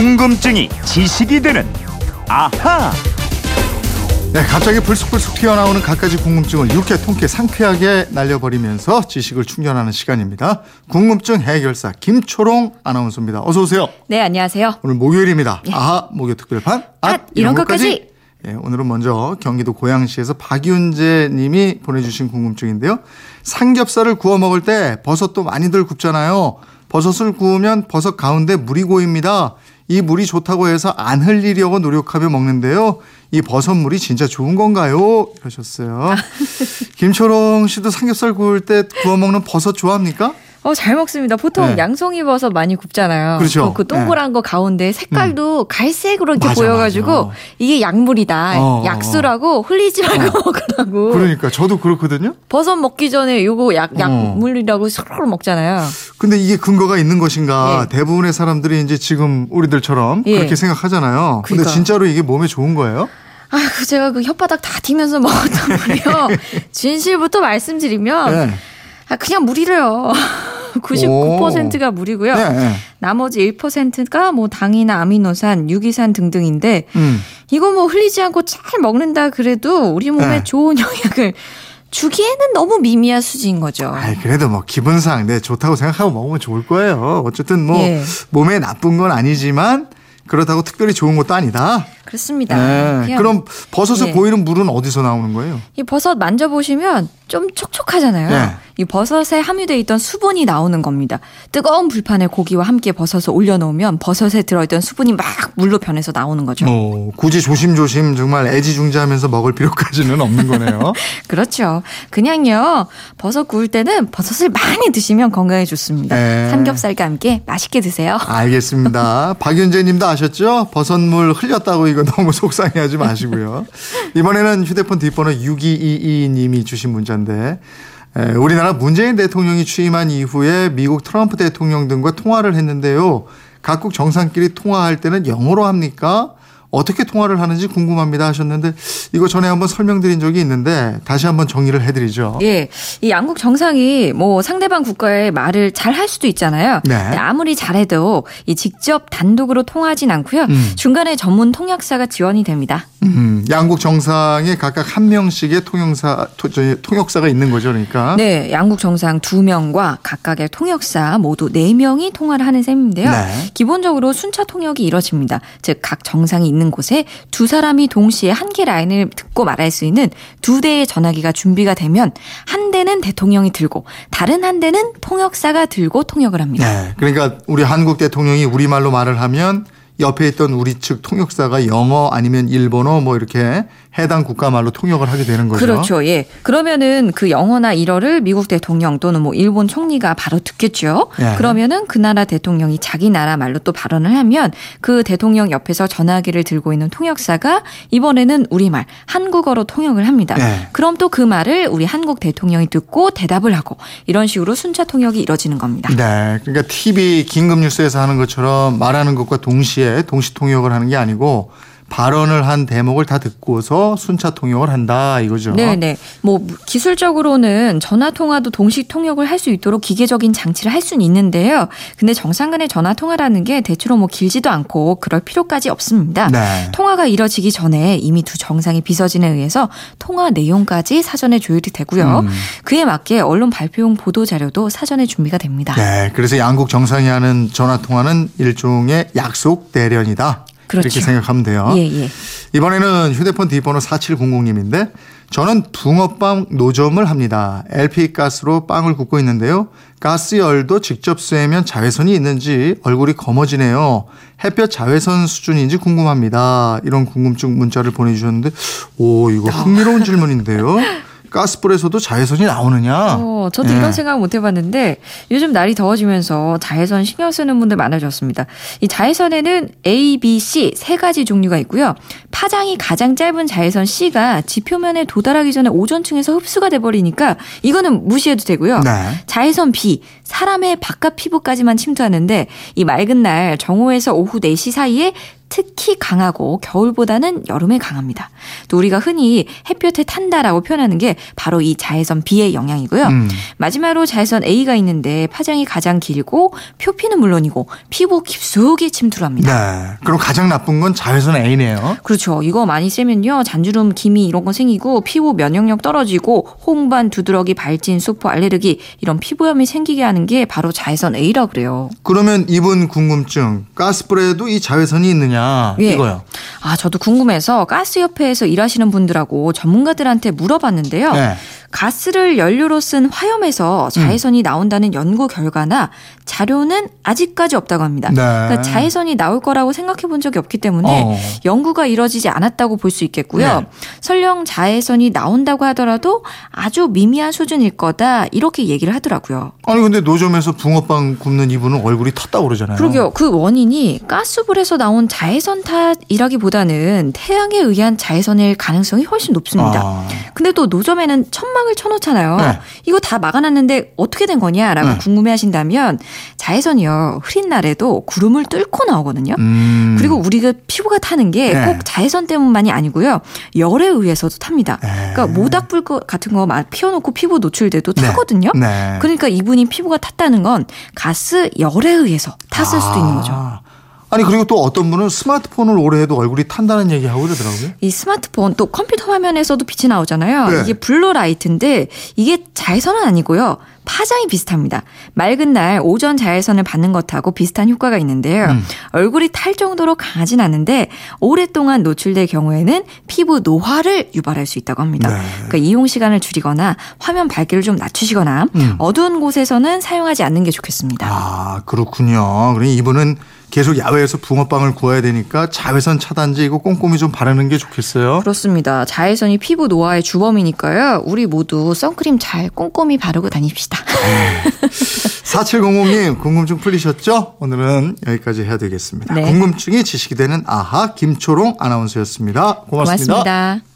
궁금증이 지식이 되는 아하. 네, 갑자기 불쑥불쑥 튀어나오는 갖가지 궁금증을 유쾌 통쾌 상쾌하게 날려버리면서 지식을 충전하는 시간입니다. 궁금증 해결사 김초롱 아나운서입니다. 어서 오세요. 네, 안녕하세요. 오늘 목요일입니다. 아하 목요 특별판 앗, 이런 것까지. 예, 오늘은 먼저 경기도 고양시에서 박윤재 님이 보내주신 궁금증인데요. 삼겹살을 구워 먹을 때 버섯도 많이들 굽잖아요. 버섯을 구우면 버섯 가운데 물이 고입니다. 이 물이 좋다고 해서 안 흘리려고 노력하며 먹는데요. 이 버섯물이 진짜 좋은 건가요? 이러셨어요. 김초롱 씨도 삼겹살 구울 때 구워 먹는 버섯 좋아합니까? 어, 잘 먹습니다. 보통 네. 양송이 버섯 많이 굽잖아요. 그렇죠. 어, 그 동그란 거 가운데 색깔도 갈색으로 이렇게 맞아, 보여가지고 맞아. 이게 약물이다. 어, 약수라고 흘리지 말고 먹으라고. 그러니까 저도 그렇거든요. 버섯 먹기 전에 요거 약, 어. 약물이라고 서로 먹잖아요. 근데 이게 근거가 있는 것인가? 예. 대부분의 사람들이 이제 지금 우리들처럼 예. 그렇게 생각하잖아요. 근데 그러니까요. 진짜로 이게 몸에 좋은 거예요? 아, 그 제가 그 혓바닥 다 튀면서 먹었던 물이요. 진실부터 말씀드리면, 네. 아, 그냥 물이래요. 99%가 물이고요. 네, 네. 나머지 1%가 뭐 당이나 아미노산, 유기산 등등인데 음. 이거 뭐 흘리지 않고 잘 먹는다 그래도 우리 몸에 네. 좋은 영향을 주기에는 너무 미미한 수지인 거죠. 아이, 그래도 뭐 기분상 네, 좋다고 생각하고 먹으면 좋을 거예요. 어쨌든 뭐 예. 몸에 나쁜 건 아니지만 그렇다고 특별히 좋은 것도 아니다. 그렇습니다. 네. 그럼 버섯에 예. 보이는 물은 어디서 나오는 거예요? 이 버섯 만져보시면 좀 촉촉하잖아요. 네. 이 버섯에 함유돼 있던 수분이 나오는 겁니다. 뜨거운 불판에 고기와 함께 버섯을 올려놓으면 버섯에 들어있던 수분이 막 물로 변해서 나오는 거죠. 어, 굳이 조심조심 정말 애지중지하면서 먹을 필요까지는 없는 거네요. 그렇죠. 그냥요, 버섯 구울 때는 버섯을 많이 드시면 건강에 좋습니다. 네. 삼겹살과 함께 맛있게 드세요. 알겠습니다. 박윤재 님도 아셨죠? 버섯물 흘렸다고 이거 너무 속상해하지 마시고요. 이번에는 휴대폰 뒷번호 6222 님이 주신 문자인데 에, 우리나라 문재인 대통령이 취임한 이후에 미국 트럼프 대통령 등과 통화를 했는데요. 각국 정상끼리 통화할 때는 영어로 합니까? 어떻게 통화를 하는지 궁금합니다 하셨는데 이거 전에 한번 설명드린 적이 있는데 다시 한번 정리를 해드리죠. 예, 이 양국 정상이 뭐 상대방 국가의 말을 잘 할 수도 있잖아요. 네. 아무리 잘해도 이 직접 단독으로 통하진 않고요. 음. 중간에 전문 통역사가 지원이 됩니다. 음, 양국 정상에 각각 한 명씩의 통역사, 통역사가 있는 거죠, 그러니까. 네, 양국 정상 두 명과 각각의 통역사 모두 네 명이 통화를 하는 셈인데요. 네. 기본적으로 순차 통역이 이뤄집니다. 즉 각 정상이 있는 곳에 두 사람이 동시에 한 개 라인을 듣고 말할 수 있는 두 대의 전화기가 준비가 되면 한 대는 대통령이 들고 다른 한 대는 통역사가 들고 통역을 합니다. 네. 그러니까 우리 한국 대통령이 우리말로 말을 하면 옆에 있던 우리 측 통역사가 영어 아니면 일본어 뭐 이렇게 해당 국가 말로 통역을 하게 되는 거죠. 그렇죠. 예. 그러면은 그 영어나 일어를 미국 대통령 또는 뭐 일본 총리가 바로 듣겠죠. 예. 그러면은 그 나라 대통령이 자기 나라 말로 또 발언을 하면 그 대통령 옆에서 전화기를 들고 있는 통역사가 이번에는 우리말 한국어로 통역을 합니다. 예. 그럼 또 그 말을 우리 한국 대통령이 듣고 대답을 하고 이런 식으로 순차 통역이 이뤄지는 겁니다. 네. 그러니까 TV 긴급 뉴스에서 하는 것처럼 말하는 것과 동시에 동시 통역을 하는 게 아니고 발언을 한 대목을 다 듣고서 순차 통역을 한다 이거죠. 네 네. 뭐 기술적으로는 전화 통화도 동시 통역을 할 수 있도록 기계적인 장치를 할 수는 있는데요. 근데 정상 간의 전화 통화라는 게 대체로 뭐 길지도 않고 그럴 필요까지 없습니다. 네. 통화가 이뤄지기 전에 이미 두 정상의 비서진에 의해서 통화 내용까지 사전에 조율이 되고요. 음. 그에 맞게 언론 발표용 보도 자료도 사전에 준비가 됩니다. 네. 그래서 양국 정상이 하는 전화 통화는 일종의 약속 대련이다. 그렇죠. 이렇게 생각하면 돼요. 예, 예. 이번에는 휴대폰 뒷번호 4700님인데 저는 붕어빵 노점을 합니다. LP 가스로 빵을 굽고 있는데요. 가스 열도 직접 쐬면 자외선이 있는지 얼굴이 검어지네요. 햇볕 자외선 수준인지 궁금합니다. 이런 궁금증 문자를 보내주셨는데 오 이거 흥미로운 질문인데요. 가스불에서도 자외선이 나오느냐? 어, 저도 예. 이런 생각 못 해봤는데 요즘 날이 더워지면서 자외선 신경 쓰는 분들 많아졌습니다. 이 자외선에는 A, B, C 세 가지 종류가 있고요. 파장이 가장 짧은 자외선 C가 지표면에 도달하기 전에 오존층에서 흡수가 돼버리니까 이거는 무시해도 되고요. 네. 자외선 B 사람의 바깥 피부까지만 침투하는데 이 맑은 날 정오에서 오후 4시 사이에 특히 강하고 겨울보다는 여름에 강합니다. 또 우리가 흔히 햇볕에 탄다라고 표현하는 게 바로 이 자외선 B의 영향이고요. 음. 마지막으로 자외선 A가 있는데 파장이 가장 길고 표피는 물론이고 피부 깊숙이 침투합니다. 네. 그럼 가장 나쁜 건 자외선 A네요. 그렇죠. 이거 많이 쐬면요. 잔주름, 기미 이런 거 생기고 피부 면역력 떨어지고 홍반, 두드러기, 발진, 수포, 알레르기 이런 피부염이 생기게 하는 게 바로 자외선 A라 그래요. 그러면 이분 궁금증, 가스불에도 이 자외선이 있느냐 예. 이거요. 아, 저도 궁금해서 가스협회에서 일하시는 분들하고 전문가들한테 물어봤는데요. 네. 가스를 연료로 쓴 화염에서 자외선이 나온다는 연구 결과나 자료는 아직까지 없다고 합니다. 네. 그러니까 자외선이 나올 거라고 생각해 본 적이 없기 때문에 어. 연구가 이뤄지지 않았다고 볼 수 있겠고요. 네. 설령 자외선이 나온다고 하더라도 아주 미미한 수준일 거다 이렇게 얘기를 하더라고요. 아니 근데 노점에서 붕어빵 굽는 이분은 얼굴이 텄다고 그러잖아요. 그러게요. 그 원인이 가스불에서 나온 자외선 탓이라기보다는 태양에 의한 자외선일 가능성이 훨씬 높습니다. 아. 근데 또 노점에는 천막 을 쳐놓잖아요. 네. 이거 다 막아놨는데 어떻게 된 거냐라고 네. 궁금해하신다면 자외선이요 흐린 날에도 구름을 뚫고 나오거든요. 음. 그리고 우리가 피부가 타는 게 네. 꼭 자외선 때문만이 아니고요. 열에 의해서도 탑니다. 네. 그러니까 모닥불 거- 같은 거 막 피워놓고 피부 노출돼도 네. 타거든요. 네. 그러니까 이분이 피부가 탔다는 건 가스 열에 의해서 탔을 수도 있는 거죠. 아. 아니 그리고 또 어떤 분은 스마트폰을 오래 해도 얼굴이 탄다는 얘기하고 그러더라고요. 이 스마트폰 또 컴퓨터 화면에서도 빛이 나오잖아요. 네. 이게 블루라이트인데 이게 자외선은 아니고요. 파장이 비슷합니다. 맑은 날 오전 자외선을 받는 것하고 비슷한 효과가 있는데요. 음. 얼굴이 탈 정도로 강하진 않은데 오랫동안 노출될 경우에는 피부 노화를 유발할 수 있다고 합니다. 네. 그러니까 이용 시간을 줄이거나 화면 밝기를 좀 낮추시거나 음. 어두운 곳에서는 사용하지 않는 게 좋겠습니다. 아 그렇군요. 그러니 이분은 계속 야외에서 붕어빵을 구워야 되니까 자외선 차단제 이거 꼼꼼히 좀 바르는 게 좋겠어요. 그렇습니다. 자외선이 피부 노화의 주범이니까요. 우리 모두 선크림 잘 꼼꼼히 바르고 다닙시다. 4700님 궁금증 풀리셨죠? 오늘은 여기까지 해야 되겠습니다. 네. 궁금증이 지식이 되는 아하 김초롱 아나운서였습니다 고맙습니다. 고맙습니다.